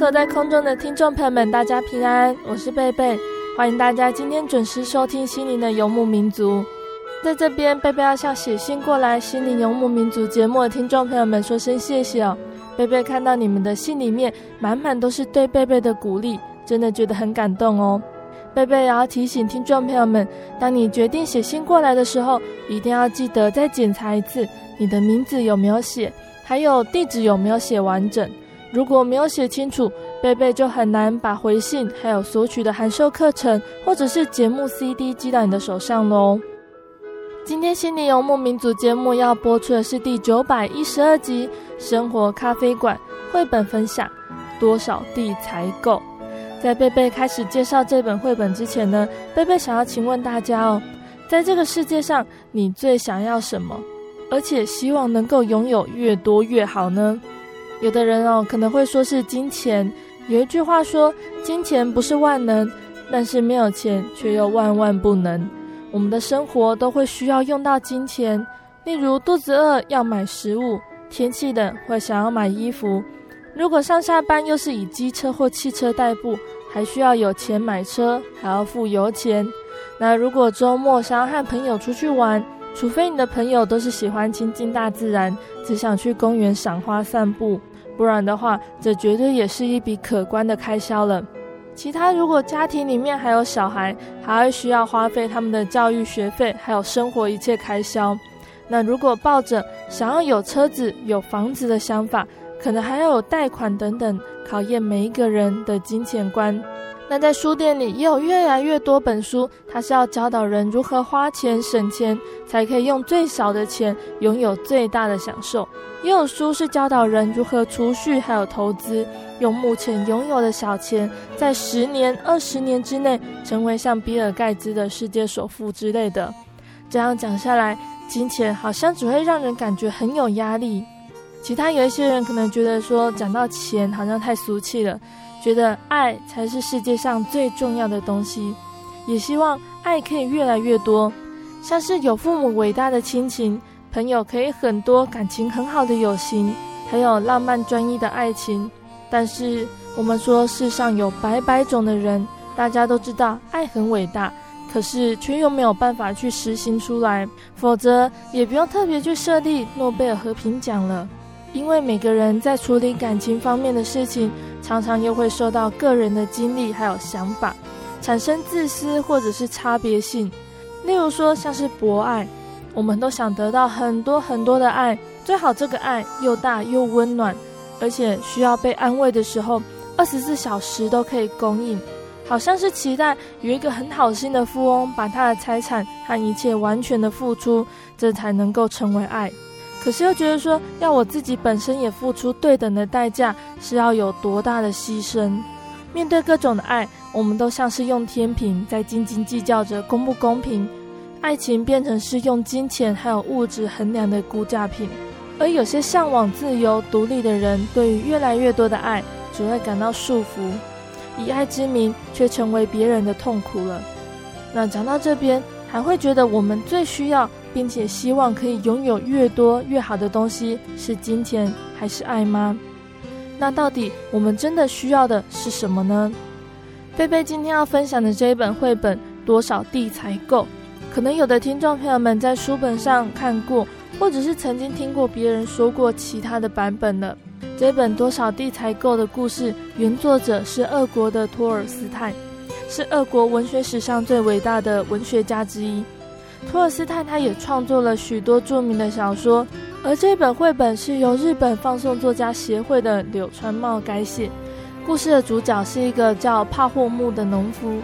所有在空中的听众朋友们，大家平安，我是贝贝，欢迎大家今天准时收听心灵的游牧民族。在这边，贝贝要向写信过来心灵游牧民族节目的听众朋友们说声谢谢哦。贝贝看到你们的信里面满满都是对贝贝的鼓励，真的觉得很感动哦。贝贝也要提醒听众朋友们，当你决定写信过来的时候，一定要记得再检查一次你的名字有没有写，还有地址有没有写完整。如果没有写清楚，贝贝就很难把回信，还有索取的函授课程，或者是节目 CD 寄到你的手上喽。今天心灵游牧民族节目要播出的是第九百一十二集《生活咖啡馆》绘本分享，多少地才够？在贝贝开始介绍这本绘本之前呢，贝贝想要请问大家哦，在这个世界上，你最想要什么？而且希望能够拥有越多越好呢？有的人哦，可能会说是金钱。有一句话说，金钱不是万能，但是没有钱却又万万不能。我们的生活都会需要用到金钱，例如肚子饿要买食物，天气冷会想要买衣服。如果上下班又是以机车或汽车代步，还需要有钱买车，还要付油钱。那如果周末想要和朋友出去玩，除非你的朋友都是喜欢亲近大自然，只想去公园赏花散步。不然的话，这绝对也是一笔可观的开销了。其他如果家庭里面还有小孩，还会需要花费他们的教育学费，还有生活一切开销。那如果抱着想要有车子、有房子的想法，可能还要有贷款等等，考验每一个人的金钱观。那在书店里也有越来越多本书，它是要教导人如何花钱省钱，才可以用最少的钱拥有最大的享受。也有书是教导人如何储蓄，还有投资，用目前拥有的小钱，在十年、二十年之内成为像比尔盖茨的世界首富之类的。这样讲下来，金钱好像只会让人感觉很有压力。其他有一些人可能觉得说，讲到钱好像太俗气了。觉得爱才是世界上最重要的东西，也希望爱可以越来越多，像是有父母伟大的亲情，朋友可以很多，感情很好的友情，还有浪漫专一的爱情。但是我们说世上有百百种的人，大家都知道爱很伟大，可是却又没有办法去实行出来，否则也不用特别去设立诺贝尔和平奖了。因为每个人在处理感情方面的事情，常常又会受到个人的经历还有想法，产生自私或者是差别性。例如说，像是博爱，我们都想得到很多很多的爱，最好这个爱又大又温暖，而且需要被安慰的时候，二十四小时都可以供应。好像是期待有一个很好心的富翁，把他的财产和一切完全的付出，这才能够成为爱。可是又觉得说，要我自己本身也付出对等的代价，是要有多大的牺牲？面对各种的爱，我们都像是用天平在斤斤计较着公不公平。爱情变成是用金钱还有物质衡量的估价品，而有些向往自由独立的人，对于越来越多的爱，只会感到束缚。以爱之名却成为别人的痛苦了。那讲到这边，还会觉得我们最需要并且希望可以拥有越多越好的东西是金钱还是爱吗？那到底我们真的需要的是什么呢？贝贝今天要分享的这一本绘本《多少地才够》，可能有的听众朋友们在书本上看过，或者是曾经听过别人说过其他的版本了。这本《多少地才够》的故事，原作者是俄国的托尔斯泰，是俄国文学史上最伟大的文学家之一。托尔斯泰他也创作了许多著名的小说，而这本绘本是由日本放送作家协会的柳川茂改写。故事的主角是一个叫帕霍木的农夫，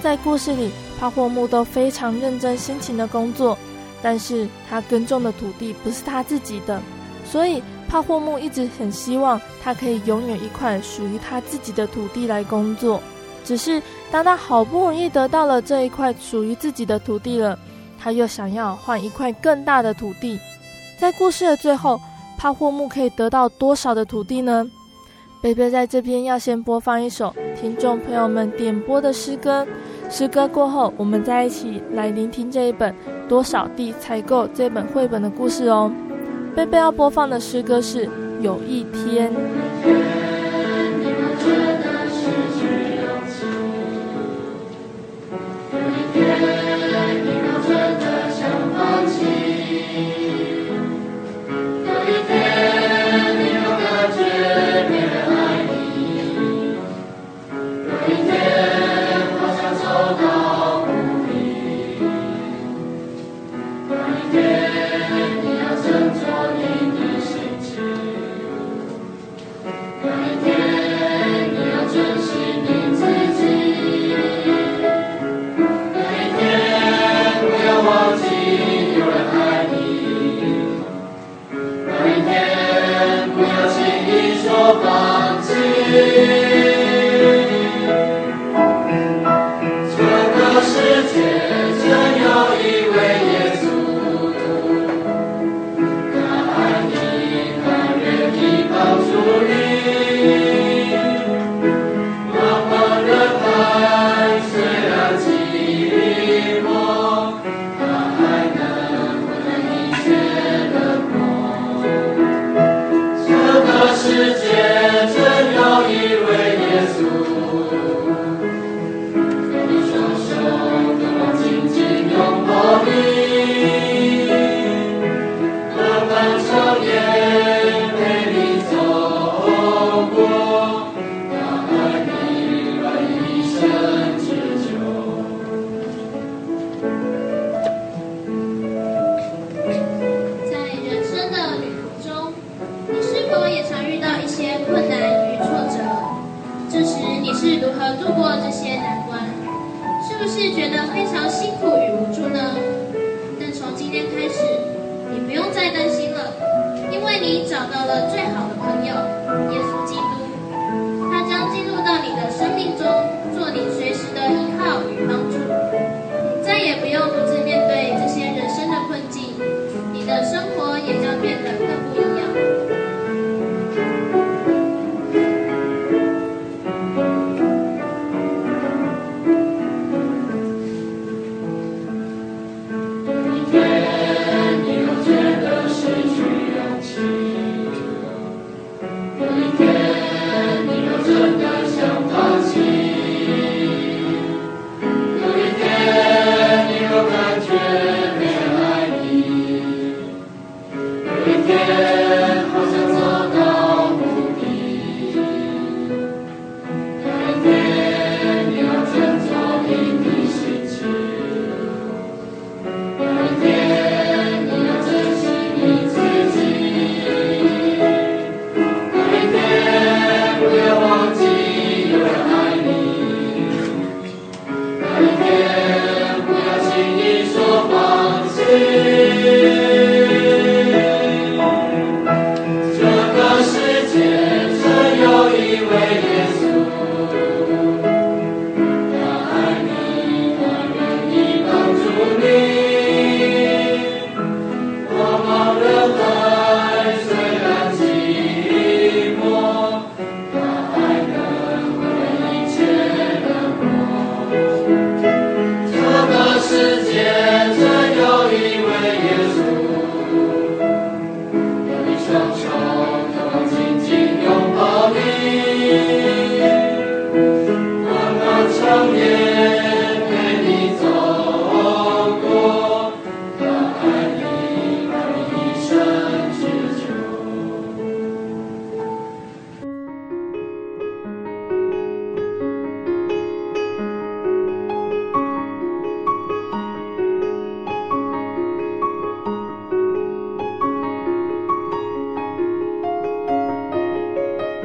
在故事里，帕霍木都非常认真辛勤的工作，但是他耕种的土地不是他自己的，所以帕霍木一直很希望他可以拥有一块属于他自己的土地来工作。只是当他好不容易得到了这一块属于自己的土地了，他又想要换一块更大的土地。在故事的最后，帕霍木可以得到多少的土地呢？贝贝在这边要先播放一首听众朋友们点播的诗歌，诗歌过后，我们再一起来聆听这一本《多少地才够》这本绘本的故事哦。贝贝要播放的诗歌是《》。有一天，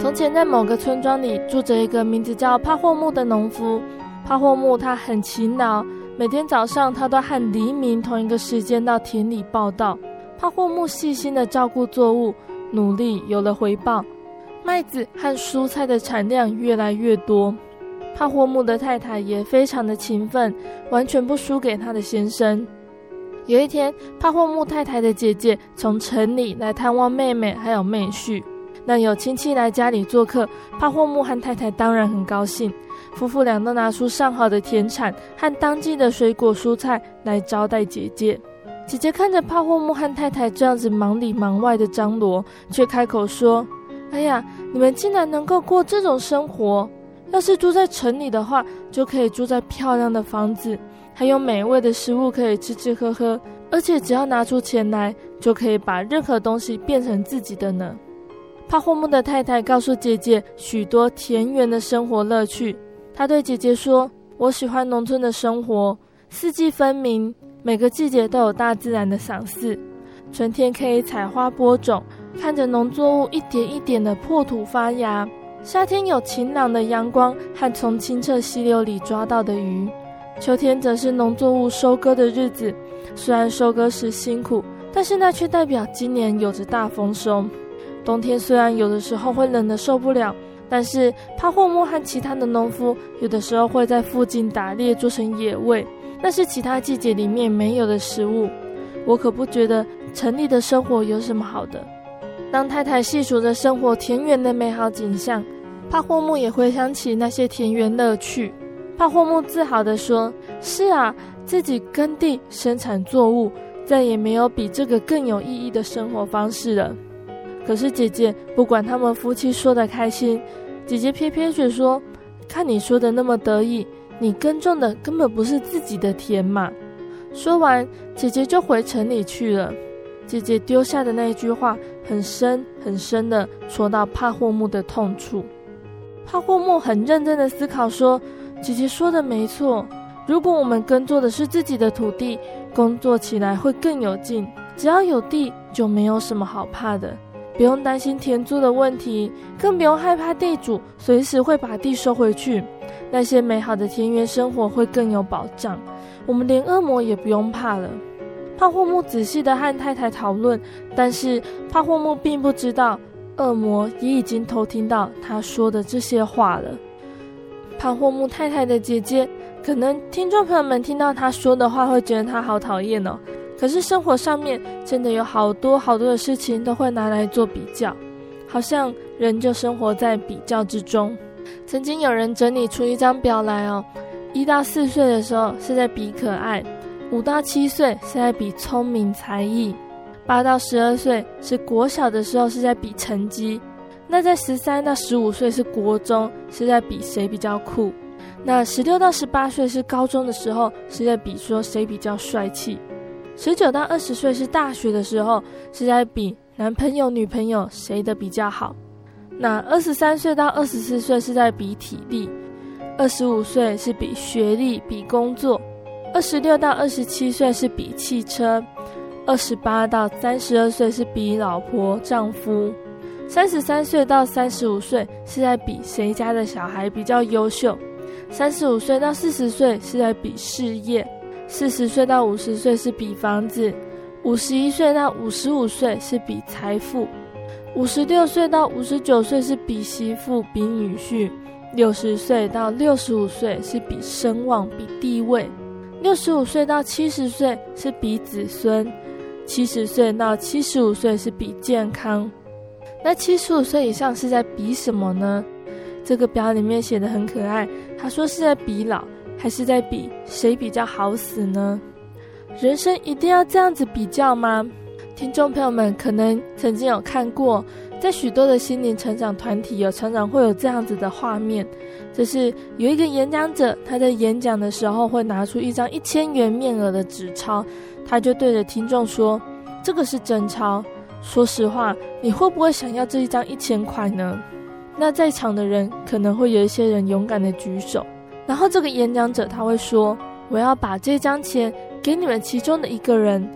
从前，在某个村庄里住着一个名字叫帕霍木的农夫。帕霍木他很勤劳，每天早上他都和黎明同一个时间到田里报道。帕霍木细心地照顾作物，努力有了回报，麦子和蔬菜的产量越来越多。帕霍木的太太也非常的勤奋，完全不输给他的先生。有一天，帕霍木太太的姐姐从城里来探望妹妹还有妹婿。那有亲戚来家里做客，帕霍木和太太当然很高兴。夫妇俩都拿出上好的田产和当季的水果蔬菜来招待姐姐。姐姐看着帕霍木和太太这样子忙里忙外的张罗，却开口说：“哎呀，你们竟然能够过这种生活！要是住在城里的话，就可以住在漂亮的房子，还有美味的食物可以吃吃喝喝，而且只要拿出钱来，就可以把任何东西变成自己的呢。”帕霍木的太太告诉姐姐许多田园的生活乐趣。她对姐姐说：“我喜欢农村的生活，四季分明，每个季节都有大自然的赏赐。春天可以采花播种，看着农作物一点一点的破土发芽；夏天有晴朗的阳光和从清澈溪流里抓到的鱼；秋天则是农作物收割的日子。虽然收割时辛苦，但是那却代表今年有着大丰收。”冬天虽然有的时候会冷得受不了，但是帕霍木和其他的农夫有的时候会在附近打猎做成野味，那是其他季节里面没有的食物。我可不觉得城里的生活有什么好的。当太太细数着生活田园的美好景象，帕霍木也回想起那些田园乐趣。帕霍木自豪地说：“是啊，自己耕地生产作物，再也没有比这个更有意义的生活方式了。”可是姐姐不管他们夫妻说的开心，姐姐撇撇嘴说：“看你说的那么得意，你耕种的根本不是自己的田嘛。”说完，姐姐就回城里去了。姐姐丢下的那一句话，很深很深的戳到帕霍木的痛处。帕霍木很认真的思考说：“姐姐说的没错，如果我们耕作的是自己的土地，工作起来会更有劲。只要有地，就没有什么好怕的。”不用担心田租的问题，更不用害怕地主随时会把地收回去。那些美好的田园生活会更有保障，我们连恶魔也不用怕了。帕霍木仔细地和太太讨论，但是帕霍木并不知道，恶魔也已经偷听到他说的这些话了。帕霍木太太的姐姐，可能听众朋友们听到他说的话，会觉得他好讨厌哦。可是生活上面真的有好多好多的事情都会拿来做比较，好像人就生活在比较之中。曾经有人整理出一张表来哦，一到四岁的时候是在比可爱，五到七岁是在比聪明才艺，八到十二岁是国小的时候是在比成绩，那在十三到十五岁是国中是在比谁比较酷，那十六到十八岁是高中的时候是在比说谁比较帅气。十九到二十岁是大学的时候，是在比男朋友、女朋友谁的比较好。那二十三岁到二十四岁是在比体力，二十五岁是比学历、比工作，二十六到二十七岁是比汽车，二十八到三十二岁是比老婆、丈夫，三十三岁到三十五岁是在比谁家的小孩比较优秀，三十五岁到四十岁是在比事业。四十岁到五十岁是比房子，五十一岁到五十五岁是比财富，五十六岁到五十九岁是比媳妇、比女婿，六十岁到六十五岁是比声望、比地位，六十五岁到七十岁是比子孙，七十岁到七十五岁是比健康。那七十五岁以上是在比什么呢？这个表里面写得很可爱，他说是在比老。还是在比谁比较好死呢？人生一定要这样子比较吗？听众朋友们可能曾经有看过，在许多的心灵成长团体有常常会有这样子的画面，就是有一个演讲者，他在演讲的时候会拿出一张一千元面额的纸钞，他就对着听众说：“这个是真钞。说实话，你会不会想要这一张一千块呢？”那在场的人可能会有一些人勇敢的举手，然后这个演讲者他会说：“我要把这张钱给你们其中的一个人，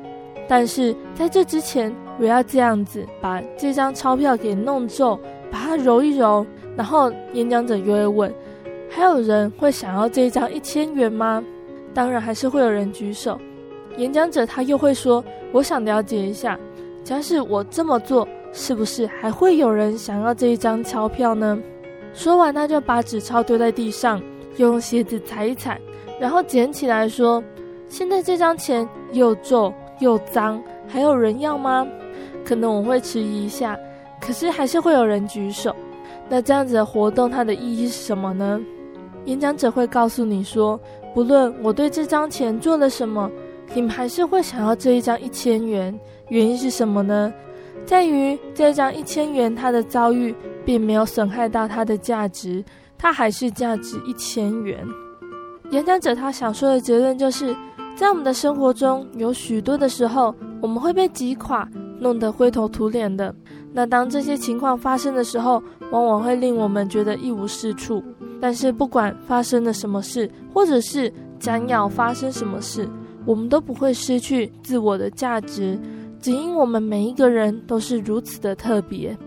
但是在这之前，我要这样子把这张钞票给弄皱，把它揉一揉。”然后演讲者又会问。还有人会想要这一张一千元吗？当然还是会有人举手。演讲者他又会说：“我想了解一下，假使我这么做，是不是还会有人想要这一张钞票呢？”说完，他就把纸钞丢在地上，用鞋子踩一踩，然后捡起来说：“现在这张钱又皱又脏，还有人要吗？”可能我会迟疑一下，可是还是会有人举手。那这样子的活动，它的意义是什么呢？演讲者会告诉你说，不论我对这张钱做了什么，你们还是会想要这一张一千元。原因是什么呢？在于这张一千元，它的遭遇并没有损害到它的价值，它还是价值一千元。演讲者他想说的结论就是，在我们的生活中有许多的时候，我们会被击垮，弄得灰头土脸的。那当这些情况发生的时候，往往会令我们觉得一无是处。但是不管发生了什么事，或者是将要发生什么事，我们都不会失去自我的价值，只因我们每一个人都是如此的特别。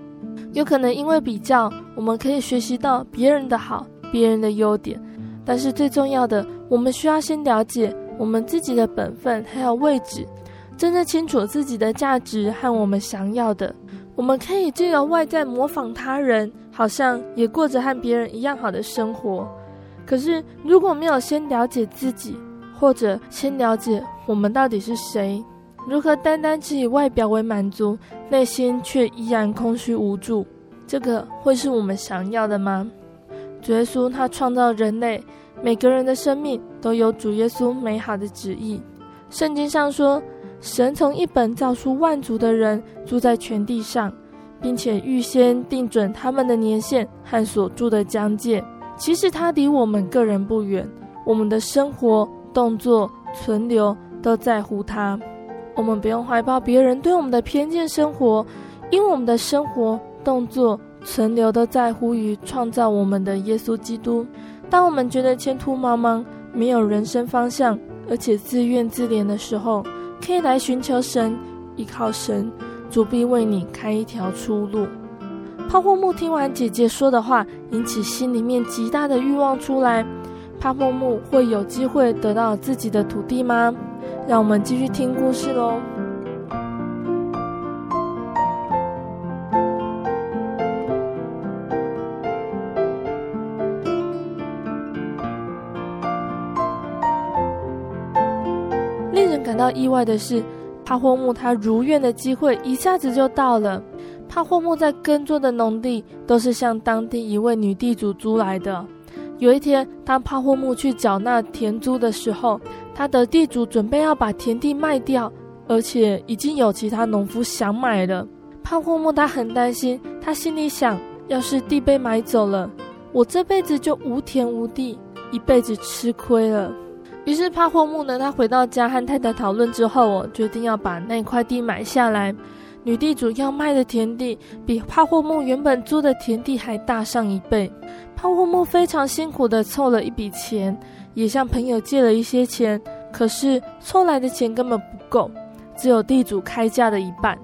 有可能因为比较，我们可以学习到别人的好，别人的优点。但是最重要的，我们需要先了解我们自己的本分还有位置，真正清楚自己的价值和我们想要的。我们可以借由外在模仿他人，好像也过着和别人一样好的生活。可是如果没有先了解自己，或者先了解我们到底是谁，如何单单只以外表为满足，内心却依然空虚无助，这个会是我们想要的吗？主耶稣他创造人类，每个人的生命都有主耶稣美好的旨意。圣经上说。神从一本造出万族的人住在全地上，并且预先定准他们的年限和所住的疆界。其实他离我们个人不远，我们的生活、动作、存留都在乎他。我们不用怀抱别人对我们的偏见生活，因为我们的生活、动作、存留都在乎于创造我们的耶稣基督。当我们觉得前途茫茫，没有人生方向，而且自怨自怜的时候，可以来寻求神，依靠神，主必为你开一条出路。帕霍木听完姐姐说的话，引起心里面极大的欲望出来。帕霍木会有机会得到自己的土地吗？让我们继续听故事喽。令人感到意外的是，帕霍木他如愿的机会一下子就到了。帕霍木在耕作的农地都是向当地一位女地主租来的。有一天，当帕霍木去缴纳田租的时候，他的地主准备要把田地卖掉，而且已经有其他农夫想买了。帕霍木他很担心，他心里想：要是地被买走了，我这辈子就无田无地，一辈子吃亏了。于是帕霍木呢，他回到家和太太讨论之后，哦，决定要把那块地买下来。女地主要卖的田地比帕霍木原本租的田地还大上一倍。帕霍木非常辛苦地凑了一笔钱，也向朋友借了一些钱，可是凑来的钱根本不够，只有地主开价的一半。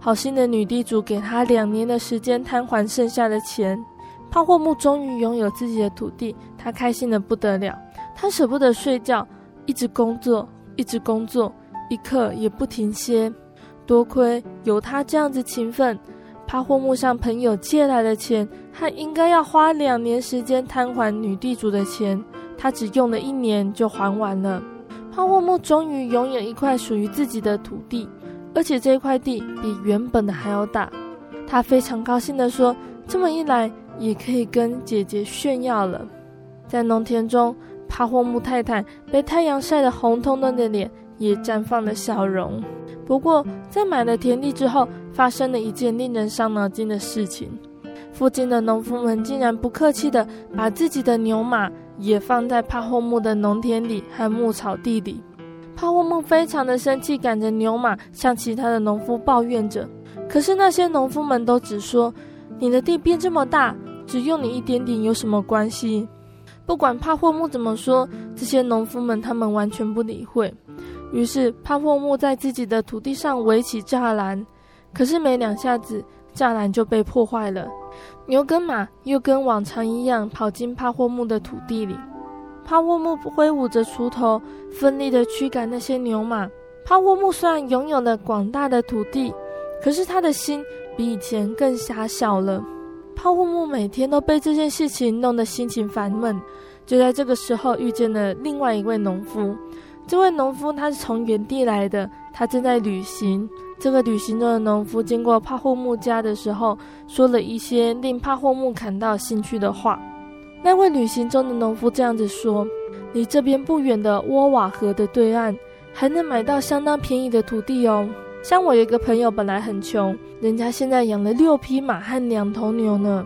好心的女地主给他两年的时间摊还剩下的钱。帕霍木终于拥有自己的土地，他开心得不得了。他舍不得睡觉，一直工作，一直工作，一刻也不停歇。多亏有他这样子勤奋，帕霍木向朋友借来的钱，他应该要花两年时间摊还女地主的钱，他只用了一年就还完了。帕霍木终于拥有一块属于自己的土地，而且这块地比原本的还要大。他非常高兴地说：“这么一来，也可以跟姐姐炫耀了。”在农田中。帕霍木太太被太阳晒得红彤彤的脸也绽放了笑容。不过，在买了田地之后，发生了一件令人伤脑筋的事情。附近的农夫们竟然不客气地把自己的牛马也放在帕霍木的农田里和牧草地里。帕霍木非常的生气，赶着牛马向其他的农夫抱怨着。可是那些农夫们都只说：“你的地变这么大，只用你一点点有什么关系？”不管帕霍木怎么说，这些农夫们他们完全不理会。于是帕霍木在自己的土地上围起栅栏，可是没两下子，栅栏就被破坏了。牛跟马又跟往常一样跑进帕霍木的土地里。帕霍木挥舞着锄头，奋力地驱赶那些牛马。帕霍木虽然拥有了广大的土地，可是他的心比以前更狭小了。帕霍木每天都被这件事情弄得心情烦闷。就在这个时候，遇见了另外一位农夫。这位农夫他是从远地来的，他正在旅行。这个旅行中的农夫经过帕霍木家的时候，说了一些令帕霍木感到兴趣的话。那位旅行中的农夫这样子说：“离这边不远的沃瓦河的对岸，还能买到相当便宜的土地哦。像我有一个朋友，本来很穷，人家现在养了六匹马和两头牛呢。”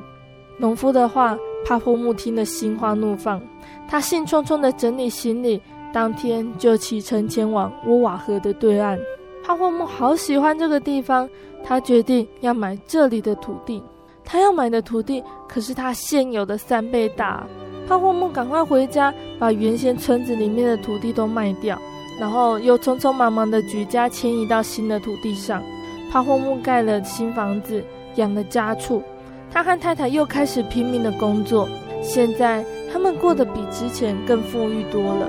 农夫的话，帕霍木听得心花怒放，他兴冲冲地整理行李，当天就启程前往沃瓦河的对岸。帕霍木好喜欢这个地方，他决定要买这里的土地。他要买的土地可是他现有的三倍大。帕霍木赶快回家，把原先村子里面的土地都卖掉，然后又匆匆忙忙的举家迁移到新的土地上。帕霍木盖了新房子，养了家畜。他和太太又开始拼命的工作。现在他们过得比之前更富裕多了。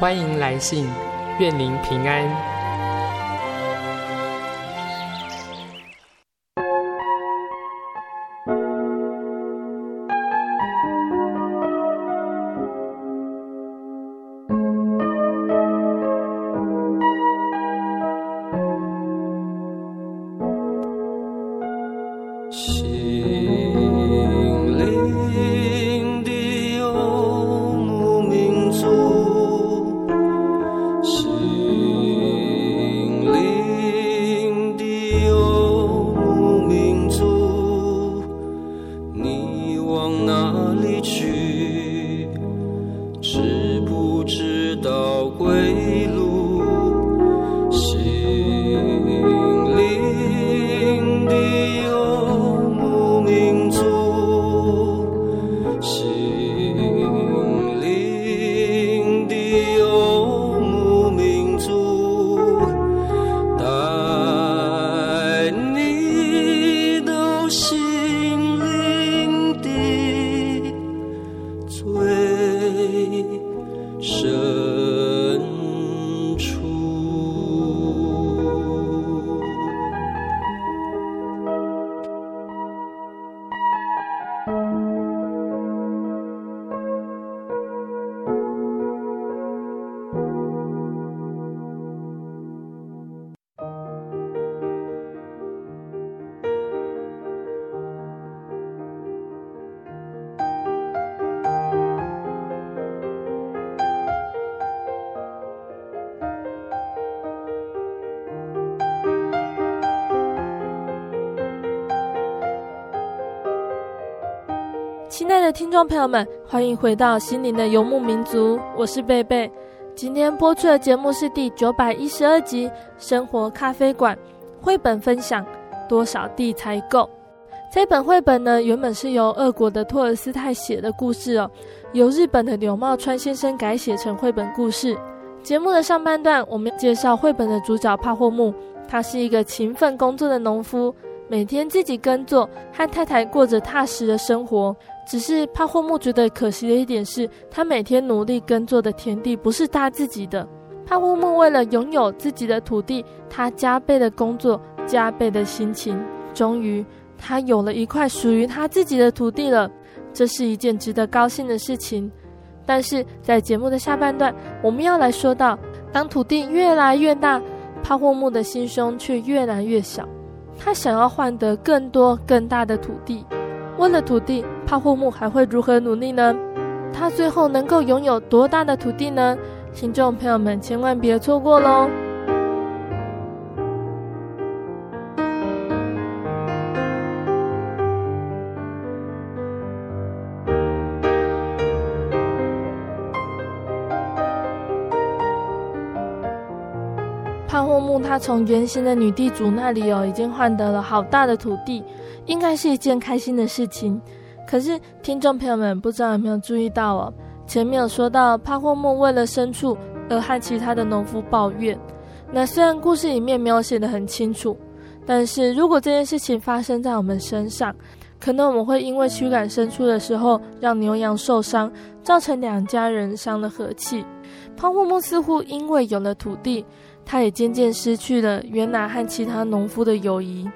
欢迎来信，愿您平安。听众朋友们，欢迎回到心灵的游牧民族，我是贝贝。今天播出的节目是第九百一十二集《生活咖啡馆》绘本分享，多少地才够？这本绘本呢，原本是由俄国的托尔斯泰写的故事哦，由日本的柳茂川先生改写成绘本故事。节目的上半段，我们介绍绘本的主角帕霍木，他是一个勤奋工作的农夫。每天自己耕作，和太太过着踏实的生活。只是帕霍木觉得可惜的一点是，他每天努力耕作的田地不是他自己的。帕霍木为了拥有自己的土地，他加倍的工作，加倍的辛勤。终于，他有了一块属于他自己的土地了。这是一件值得高兴的事情。但是在节目的下半段，我们要来说到，当土地越来越大，帕霍木的心胸却越来越小。他想要换得更多更大的土地，为了土地，帕霍木还会如何努力呢？他最后能够拥有多大的土地呢？听众朋友们，千万别错过喽！他从原先的女地主那里哦，已经换得了好大的土地，应该是一件开心的事情。可是听众朋友们不知道有没有注意到哦，前面有说到帕霍木为了牲畜而和其他的农夫抱怨。那虽然故事里面没有写得很清楚，但是如果这件事情发生在我们身上，可能我们会因为驱赶牲畜的时候让牛羊受伤，造成两家人伤了和气。帕霍木似乎因为有了土地。他也渐渐失去了原来和其他农夫的友谊，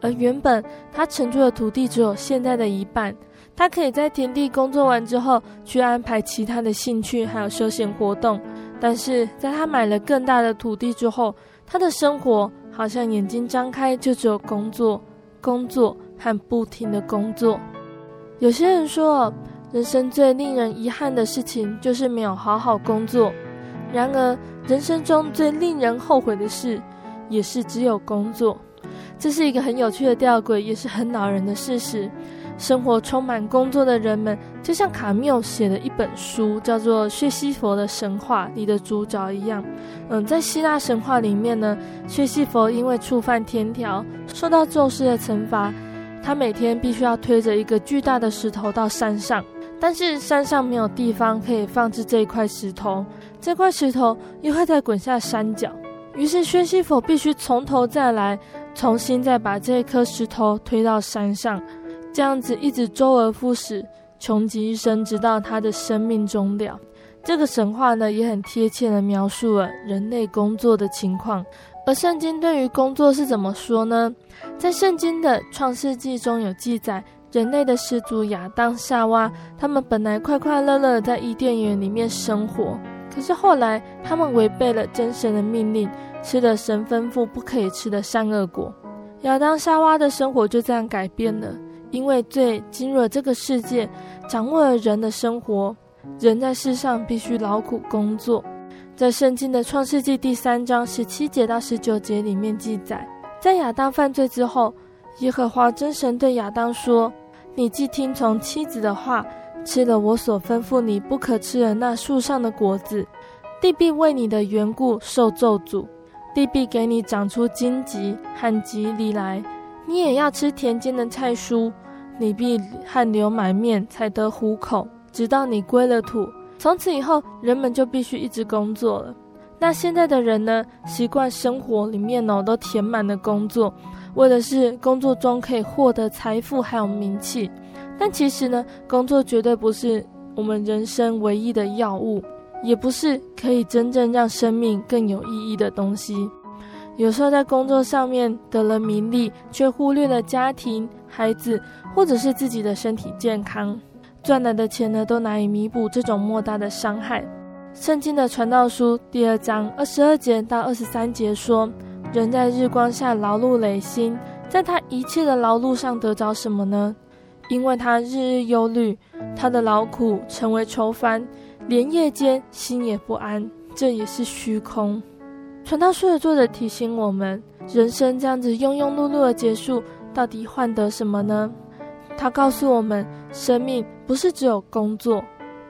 而原本他承租的土地只有现在的一半。他可以在田地工作完之后，去安排其他的兴趣还有休闲活动。但是在他买了更大的土地之后，他的生活好像眼睛张开就只有工作、工作和不停的工作。有些人说，人生最令人遗憾的事情就是没有好好工作。然而，人生中最令人后悔的事，也是只有工作。这是一个很有趣的吊诡，也是很恼人的事实。生活充满工作的人们，就像卡缪写的一本书，叫做《薛西佛的神话》里的主角一样。嗯，在希腊神话里面呢，薛西佛因为触犯天条，受到宙斯的惩罚，他每天必须要推着一个巨大的石头到山上。但是山上没有地方可以放置这一块石头，这块石头又会再滚下山脚，于是薛西弗必须从头再来，重新再把这颗石头推到山上，这样子一直周而复始，穷极一生，直到他的生命终了。这个神话呢，也很贴切地描述了人类工作的情况。而圣经对于工作是怎么说呢？在圣经的创世纪中有记载。人类的始祖亚当、夏娃，他们本来快快乐乐的在伊甸园里面生活，可是后来他们违背了真神的命令，吃了神吩咐不可以吃的善恶果。亚当、夏娃的生活就这样改变了，因为罪进入了这个世界，掌握了人的生活。人在世上必须劳苦工作。在圣经的创世纪第三章十七节到十九节里面记载，在亚当犯罪之后。耶和华真神对亚当说：“你既听从妻子的话，吃了我所吩咐你不可吃的那树上的果子，地必为你的缘故受咒诅，地必给你长出荆棘和蒺藜来，你也要吃田间的菜蔬，你必汗流满面才得糊口，直到你归了土。从此以后，人们就必须一直工作了。那现在的人呢？习惯生活里面哦，都填满了工作。”为的是工作中可以获得财富还有名气，但其实呢，工作绝对不是我们人生唯一的要务，也不是可以真正让生命更有意义的东西。有时候在工作上面得了名利，却忽略了家庭、孩子，或者是自己的身体健康，赚来的钱呢，都难以弥补这种莫大的伤害。圣经的传道书第二章二十二节到二十三节说。人在日光下劳碌累心，在他一切的劳碌上得着什么呢？因为他日日忧虑，他的劳苦成为愁烦，连夜间心也不安，这也是虚空。传道书的作者提醒我们：人生这样子庸庸碌碌的结束，到底换得什么呢？他告诉我们，生命不是只有工作，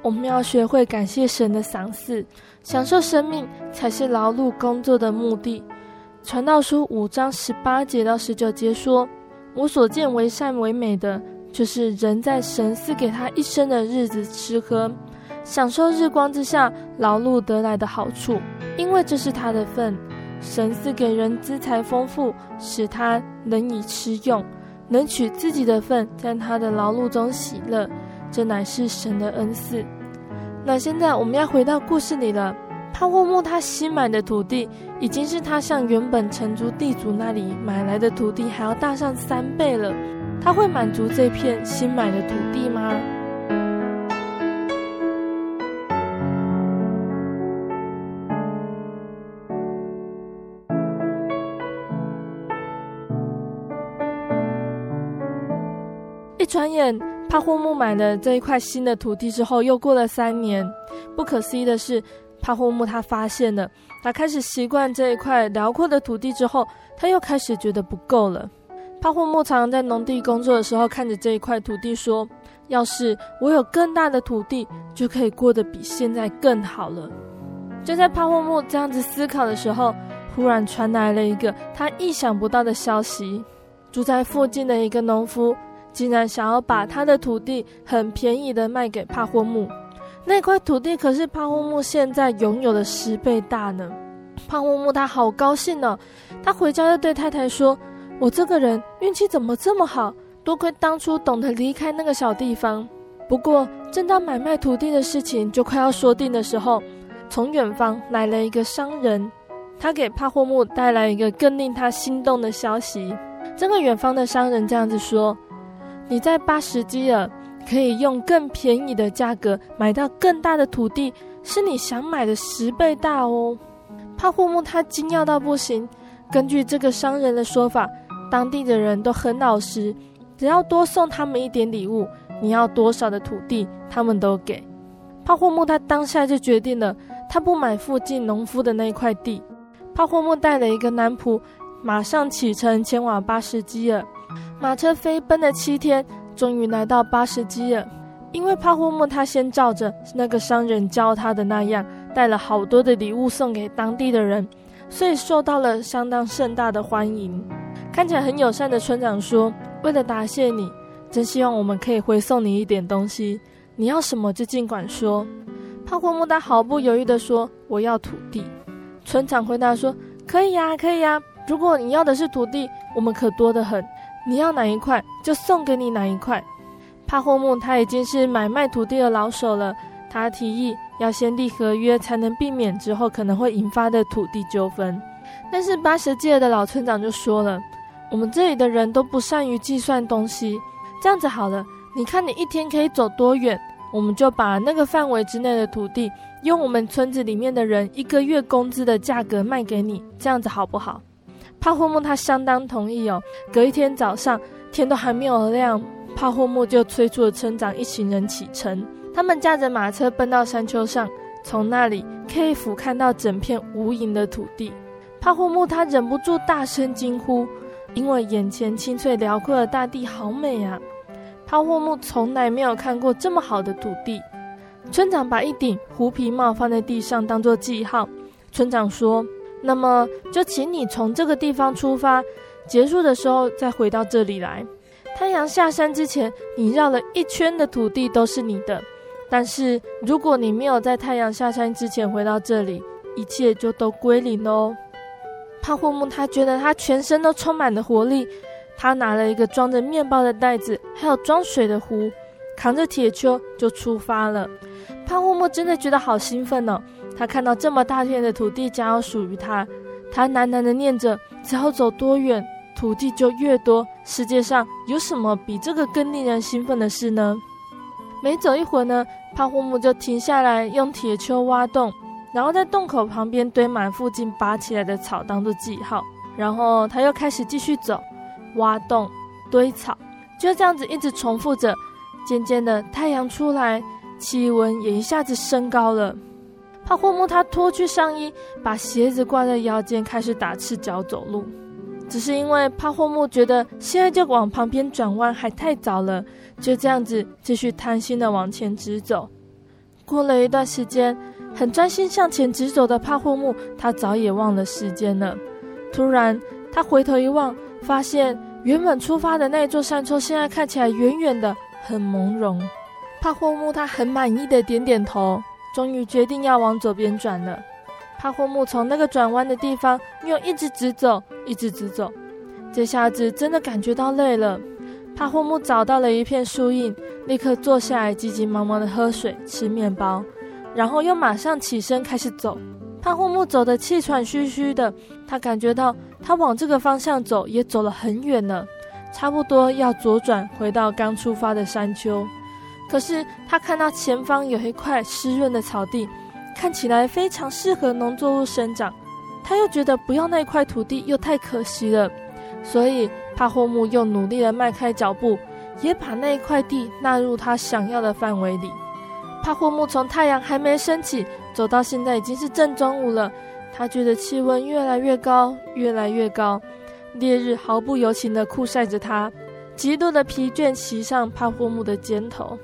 我们要学会感谢神的赏赐，享受生命才是劳碌工作的目的。传道书五章十八节到十九节说：“我所见为善为美的，就是人在神赐给他一生的日子吃喝，享受日光之下劳碌得来的好处，因为这是他的份。神赐给人资财丰富，使他能以吃用，能取自己的份，在他的劳碌中喜乐，这乃是神的恩赐。”那现在我们要回到故事里了。帕霍姆他新买的土地，已经是他向原本城主地主那里买来的土地还要大上三倍了。他会满足这片新买的土地吗？一转眼，帕霍木买了这一块新的土地之后，又过了三年。不可思议的是。帕霍木他发现了，他开始习惯这一块辽阔的土地之后，他又开始觉得不够了。帕霍木常常在农地工作的时候，看着这一块土地说：“要是我有更大的土地，就可以过得比现在更好了。”就在帕霍木这样子思考的时候，忽然传来了一个他意想不到的消息：住在附近的一个农夫竟然想要把他的土地很便宜的卖给帕霍木。那块土地可是帕霍木现在拥有的十倍大呢。帕霍木他好高兴呢、哦，他回家就对太太说：“我这个人运气怎么这么好？多亏当初懂得离开那个小地方。”不过，正当买卖土地的事情就快要说定的时候，从远方来了一个商人，他给帕霍木带来一个更令他心动的消息。这个远方的商人这样子说：“你在巴什基尔。”可以用更便宜的价格买到更大的土地，是你想买的十倍大哦。帕霍木他惊讶到不行。根据这个商人的说法，当地的人都很老实，只要多送他们一点礼物，你要多少的土地，他们都给。帕霍木他当下就决定了，他不买附近农夫的那一块地。帕霍木带了一个男仆，马上启程前往巴什基尔。马车飞奔了七天。终于来到巴什基尔，因为帕霍莫他先照着那个商人教他的那样，带了好多的礼物送给当地的人，所以受到了相当盛大的欢迎。看起来很友善的村长说：“为了答谢你，真希望我们可以回送你一点东西。你要什么就尽管说。”帕霍莫他毫不犹豫地说：“我要土地。”村长回答说：“可以呀，可以呀。如果你要的是土地，我们可多得很。”你要哪一块，就送给你哪一块。帕霍木他已经是买卖土地的老手了，他提议要先立合约，才能避免之后可能会引发的土地纠纷。但是巴什基尔的老村长就说了：“我们这里的人都不善于计算东西，这样子好了，你看你一天可以走多远，我们就把那个范围之内的土地，用我们村子里面的人一个月工资的价格卖给你，这样子好不好？”帕霍木他相当同意哦。隔一天早上，天都还没有亮，帕霍木就催促了村长一行人启程。他们驾着马车奔到山丘上，从那里可以俯瞰到整片无垠的土地。帕霍木他忍不住大声惊呼，因为眼前青翠辽阔的大地好美啊！帕霍木从来没有看过这么好的土地。村长把一顶狐皮帽放在地上当做记号。村长说。那么就请你从这个地方出发，结束的时候再回到这里来。太阳下山之前，你绕了一圈的土地都是你的。但是如果你没有在太阳下山之前回到这里，一切就都归零喽。帕霍木他觉得他全身都充满了活力，他拿了一个装着面包的袋子，还有装水的壶，扛着铁锹就出发了。帕霍木真的觉得好兴奋哦。他看到这么大片的土地将要属于他，他喃喃地念着：“只要走多远，土地就越多。世界上有什么比这个更令人兴奋的事呢？”没走一会儿呢，帕霍木就停下来，用铁锹挖洞，然后在洞口旁边堆满附近拔起来的草当做记号。然后他又开始继续走，挖洞、堆草，就这样子一直重复着。渐渐的，太阳出来，气温也一下子升高了。帕霍木他脱去上衣，把鞋子挂在腰间，开始打赤脚走路。只是因为帕霍木觉得现在就往旁边转弯还太早了，就这样子继续贪心的往前直走。过了一段时间，很专心向前直走的帕霍木，他早也忘了时间了。突然，他回头一望，发现原本出发的那座山丘，现在看起来远远的，很朦胧。帕霍木他很满意的点点头，终于决定要往左边转了。帕霍木从那个转弯的地方又一直直走，一直直走，这下子真的感觉到累了。帕霍木找到了一片树荫，立刻坐下来，急急忙忙的喝水、吃面包，然后又马上起身开始走。帕霍木走得气喘吁吁的，他感觉到他往这个方向走也走了很远了，差不多要左转回到刚出发的山丘。可是他看到前方有一块湿润的草地，看起来非常适合农作物生长。他又觉得不要那块土地又太可惜了，所以帕霍木又努力地迈开脚步，也把那一块地纳入他想要的范围里。帕霍木从太阳还没升起走到现在已经是正中午了，他觉得气温越来越高，越来越高，烈日毫不留情地酷晒着他，极度的疲倦袭上帕霍木的肩头。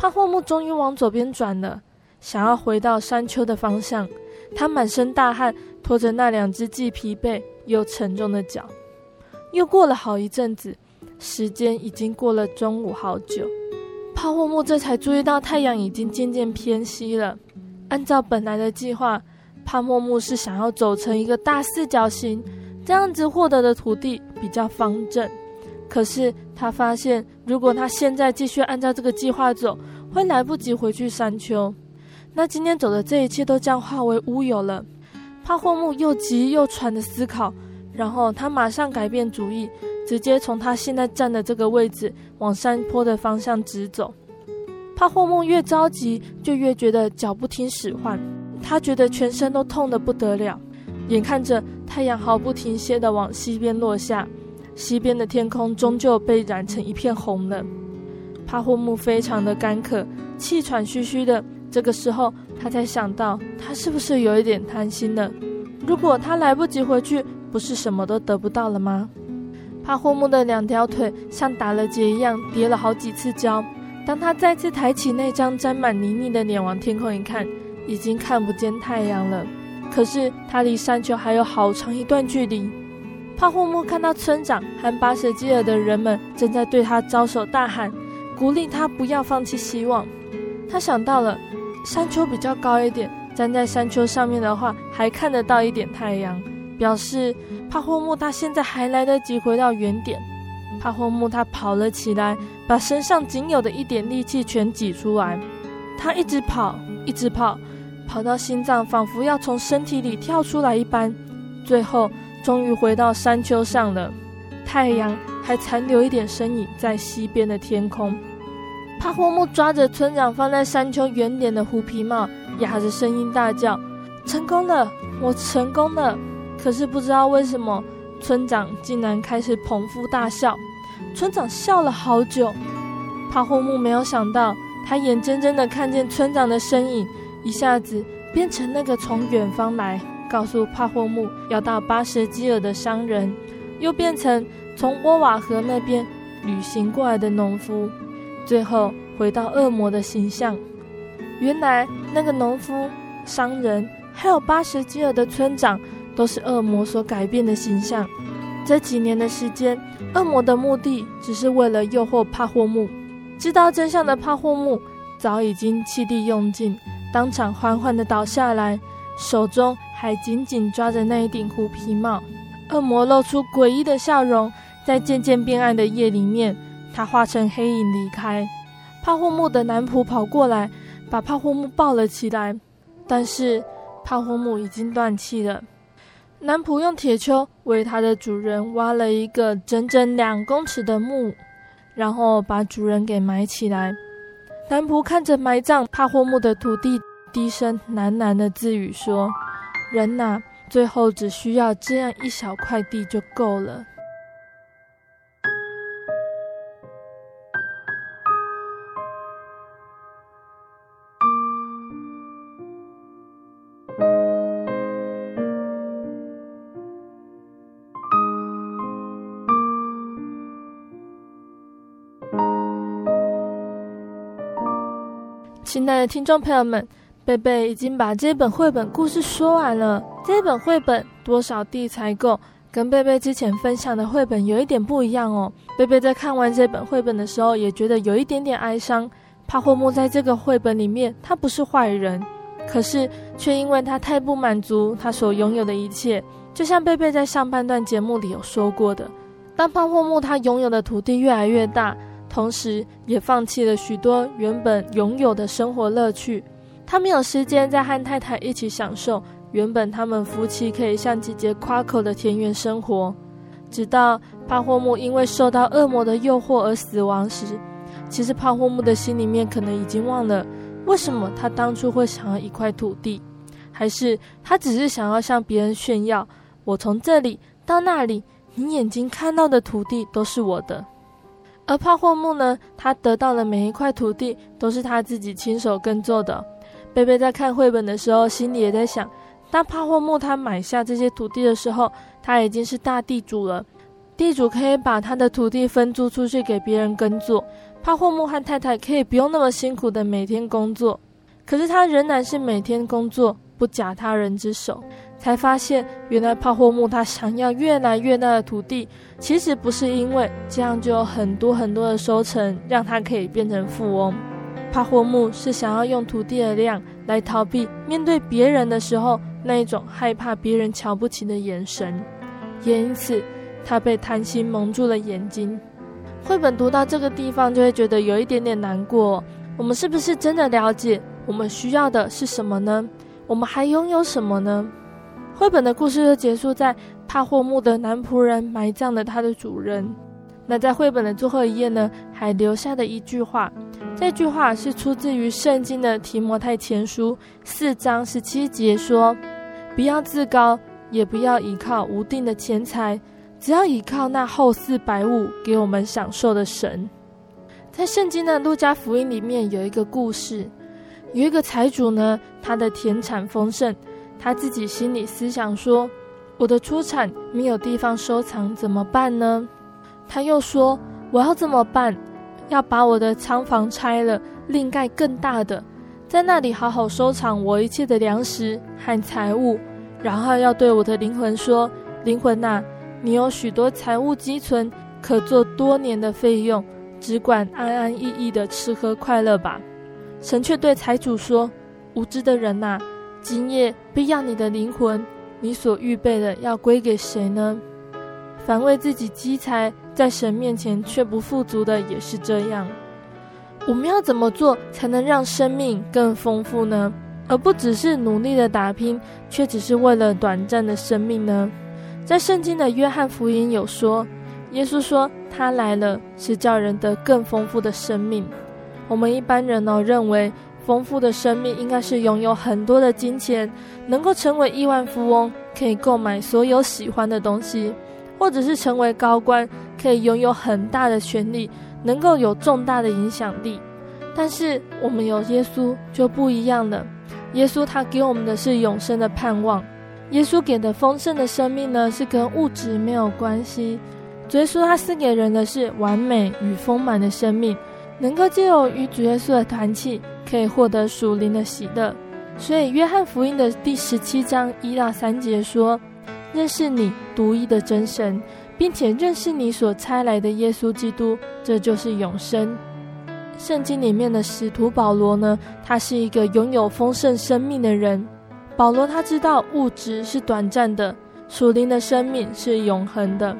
帕霍木终于往左边转了，想要回到山丘的方向。他满身大汗，拖着那两只既疲惫又沉重的脚。又过了好一阵子，时间已经过了中午好久。帕霍木这才注意到太阳已经渐渐偏西了。按照本来的计划，帕霍木是想要走成一个大四角形，这样子获得的土地比较方正。可是他发现，如果他现在继续按照这个计划走，会来不及回去山丘。那今天走的这一切都将化为乌有了。帕霍木又急又喘的思考，然后他马上改变主意，直接从他现在站的这个位置往山坡的方向直走。帕霍木越着急，就越觉得脚不听使唤，他觉得全身都痛得不得了。眼看着太阳毫不停歇地往西边落下。西边的天空终究被染成一片红了，帕霍木非常的干渴，气喘吁吁的。这个时候，他才想到，他是不是有一点贪心了？如果他来不及回去，不是什么都得不到了吗？帕霍木的两条腿像打了结一样跌了好几次跤。当他再次抬起那张沾满泥泞的脸往天空一看，已经看不见太阳了。可是他离山丘还有好长一段距离。帕霍木看到村长和巴什基尔的人们正在对他招手大喊，鼓励他不要放弃希望。他想到了山丘比较高一点，站在山丘上面的话还看得到一点太阳，表示帕霍木他现在还来得及回到原点。帕霍木他跑了起来，把身上仅有的一点力气全挤出来。他一直跑，一直跑，跑到心脏仿佛要从身体里跳出来一般，最后。终于回到山丘上了，太阳还残留一点身影在西边的天空。帕霍木抓着村长放在山丘圆点的虎皮帽，哑着声音大叫：“成功了，我成功了！”可是不知道为什么，村长竟然开始捧腹大笑。村长笑了好久，帕霍木没有想到，他眼睁睁的看见村长的身影一下子变成那个从远方来。告诉帕霍木要到巴什基尔的商人，又变成从沃瓦河那边旅行过来的农夫，最后回到恶魔的形象。原来那个农夫、商人，还有巴什基尔的村长，都是恶魔所改变的形象。这几年的时间，恶魔的目的只是为了诱惑帕霍木。知道真相的帕霍木早已经气力用尽，当场缓缓地倒下来，手中。还紧紧抓着那一顶虎皮帽，恶魔露出诡异的笑容，在渐渐变暗的夜里面，他化成黑影离开。帕霍木的男仆跑过来，把帕霍木抱了起来，但是帕霍木已经断气了。男仆用铁锹为他的主人挖了一个整整两公尺的墓，然后把主人给埋起来。男仆看着埋葬帕霍木的土地，低声喃喃的自语说，人呐，最后只需要这样一小块地就够了。亲爱的听众朋友们。贝贝已经把这本绘本故事说完了。这本绘本多少地才够？跟贝贝之前分享的绘本有一点不一样哦。贝贝在看完这本绘本的时候，也觉得有一点点哀伤。帕霍木在这个绘本里面，他不是坏人，可是却因为他太不满足他所拥有的一切，就像贝贝在上半段节目里有说过的，当帕霍木他拥有的土地越来越大，同时也放弃了许多原本拥有的生活乐趣，他没有时间再和太太一起享受原本他们夫妻可以向姐姐夸口的田园生活，直到帕霍木因为受到恶魔的诱惑而死亡时。其实帕霍木的心里面可能已经忘了，为什么他当初会想要一块土地，还是他只是想要向别人炫耀，我从这里到那里，你眼睛看到的土地都是我的。而帕霍木呢，他得到的每一块土地都是他自己亲手耕作的。贝贝在看绘本的时候，心里也在想，当帕霍木他买下这些土地的时候，他已经是大地主了，地主可以把他的土地分租出去给别人耕作。帕霍木和太太可以不用那么辛苦的每天工作，可是他仍然是每天工作，不假他人之手。才发现，原来帕霍木他想要越来越大的土地，其实不是因为这样就有很多很多的收成，让他可以变成富翁。帕霍木是想要用土地的量来逃避面对别人的时候那一种害怕别人瞧不起的眼神，也因此他被贪心蒙住了眼睛。绘本读到这个地方，就会觉得有一点点难过。我们是不是真的了解我们需要的是什么呢？我们还拥有什么呢？绘本的故事就结束在帕霍木的男仆人埋葬了他的主人。那在绘本的最后一页呢，还留下的一句话，这句话是出自于圣经的提摩太前书四章十七节，说：“不要自高，也不要依靠无定的钱财。”只要依靠那厚赐百物给我们享受的神，在圣经的路加福音里面有一个故事，有一个财主呢，他的田产丰盛，他自己心里思想说：“我的出产没有地方收藏，怎么办呢？”他又说：“我要怎么办？要把我的仓房拆了，另盖更大的，在那里好好收藏我一切的粮食和财物，然后要对我的灵魂说：灵魂呐。”你有许多财物积存，可做多年的费用，只管安安逸逸的吃喝快乐吧。神却对财主说：“无知的人呐，今夜必要你的灵魂，你所预备的要归给谁呢？凡为自己积财，在神面前却不富足的，也是这样。我们要怎么做才能让生命更丰富呢？而不只是努力的打拼，却只是为了短暂的生命呢？”在圣经的约翰福音有说，耶稣说他来了是叫人得更丰富的生命。我们一般人呢、哦、认为，丰富的生命应该是拥有很多的金钱，能够成为亿万富翁，可以购买所有喜欢的东西，或者是成为高官，可以拥有很大的权力，能够有重大的影响力。但是我们有耶稣就不一样了，耶稣他给我们的是永生的盼望。耶稣给的丰盛的生命呢，是跟物质没有关系。主耶稣他赐给人的是完美与丰满的生命，能够借由与主耶稣的团契，可以获得属灵的喜乐。所以，约翰福音的第十七章一到三节说：“认识你独一的真神，并且认识你所差来的耶稣基督，这就是永生。”圣经里面的使徒保罗呢，他是一个拥有丰盛生命的人。保罗他知道物质是短暂的，属灵的生命是永恒的，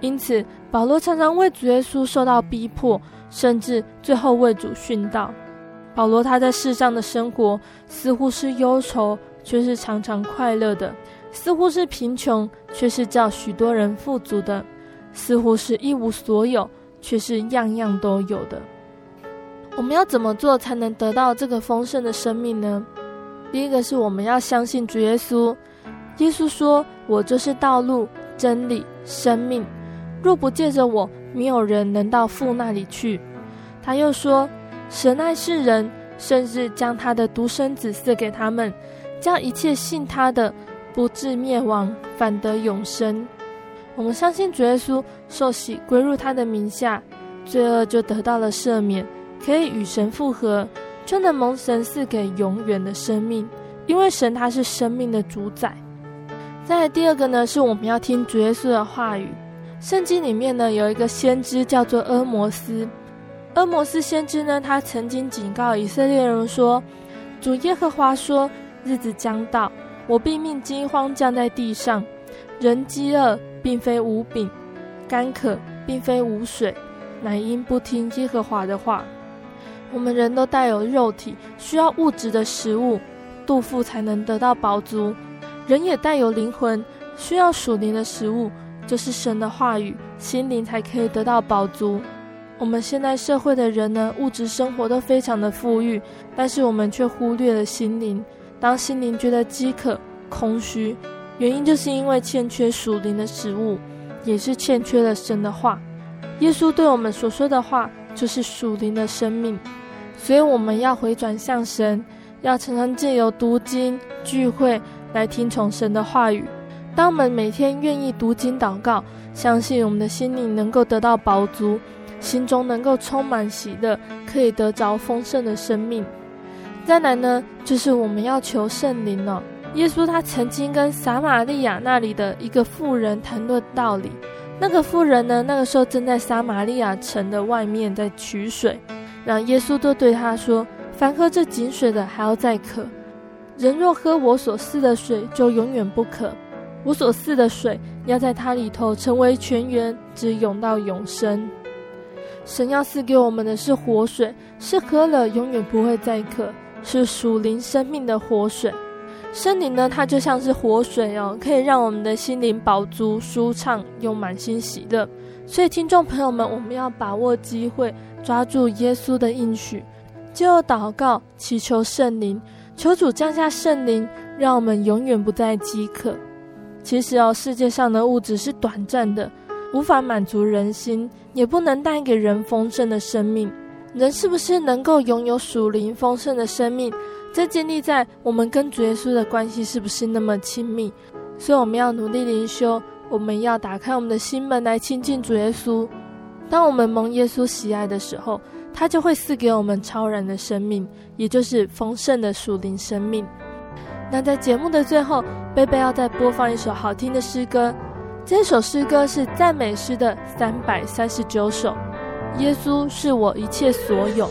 因此保罗常常为主耶稣受到逼迫，甚至最后为主殉道。保罗他在世上的生活似乎是忧愁，却是常常快乐的；似乎是贫穷，却是叫许多人富足的；似乎是一无所有，却是样样都有的。我们要怎么做才能得到这个丰盛的生命呢？第一个是我们要相信主耶稣。耶稣说：“我就是道路、真理、生命，若不借着我，没有人能到父那里去。”他又说：“神爱世人，甚至将他的独生子赐给他们，叫一切信他的，不至灭亡，反得永生。”我们相信主耶稣受洗归入他的名下，罪恶就得到了赦免，可以与神复合。就能蒙神赐给永远的生命，因为神他是生命的主宰。再来第二个呢，是我们要听主耶稣的话语。圣经里面呢，有一个先知叫做阿摩斯。阿摩斯先知呢，他曾经警告以色列人说：“主耶和华说，日子将到，我必命惊慌降在地上，人饥饿，并非无饼；干渴，并非无水，乃因不听耶和华的话。”我们人都带有肉体，需要物质的食物，肚腹才能得到饱足；人也带有灵魂，需要属灵的食物，就是神的话语，心灵才可以得到饱足。我们现在社会的人呢，物质生活都非常的富裕，但是我们却忽略了心灵。当心灵觉得饥渴、空虚，原因就是因为欠缺属灵的食物，也是欠缺了神的话。耶稣对我们所说的话，就是属灵的生命。所以我们要回转向神，要常常借由读经聚会来听从神的话语。当我们每天愿意读经祷告，相信我们的心灵能够得到饱足。心中能够充满喜乐，可以得着丰盛的生命。再来呢，就是我们要求圣灵了、耶稣他曾经跟撒玛利亚那里的一个妇人谈论道理。那个妇人呢，那个时候正在撒玛利亚城的外面在取水，然后耶稣就对他说：“凡喝这井水的，还要再渴；人若喝我所赐的水，就永远不渴。我所赐的水，要在他里头成为泉源，直涌到永生。”神要赐给我们的是活水，是喝了永远不会再渴，是属灵生命的活水。圣灵呢，它就像是活水哦，可以让我们的心灵饱足、舒畅又满心喜乐。所以，听众朋友们，我们要把握机会，抓住耶稣的应许，就祷告祈求圣灵，求主降下圣灵，让我们永远不再饥渴。其实哦，世界上的物质是短暂的。无法满足人心，也不能带给人丰盛的生命。人是不是能够拥有属灵丰盛的生命？这建立在我们跟主耶稣的关系是不是那么亲密？所以我们要努力灵修，我们要打开我们的心门来亲近主耶稣。当我们蒙耶稣喜爱的时候，他就会赐给我们超然的生命，也就是丰盛的属灵生命。那在节目的最后，贝贝要再播放一首好听的诗歌。这首诗歌是赞美诗的三百三十九首，耶稣是我一切所有。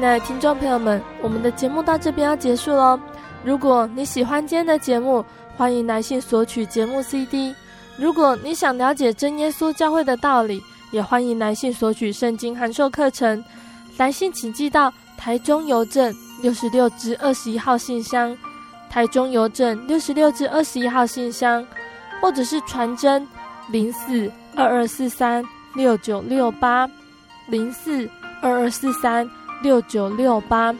亲爱的听众朋友们，我们的节目到这边要结束喽。如果你喜欢今天的节目，欢迎来信索取节目 CD。如果你想了解真耶稣教会的道理，也欢迎来信索取圣经函授课程。来信请寄到台中邮政六十六支二十一号信箱，台中邮政六十六支二十一号信箱，或者是传真零四二二四三六九六八零四二二四三。六九六八，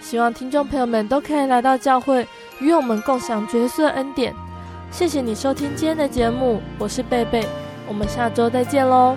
希望听众朋友们都可以来到教会，与我们共享角色恩典。谢谢你收听今天的节目，我是贝贝，我们下周再见喽。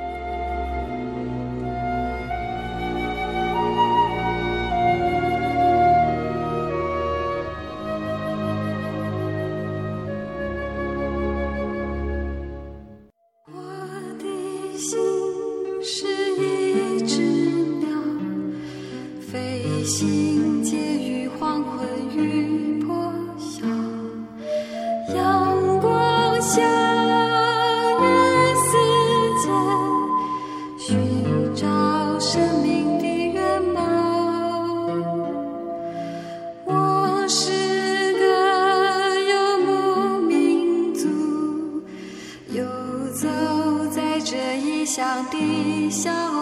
心灵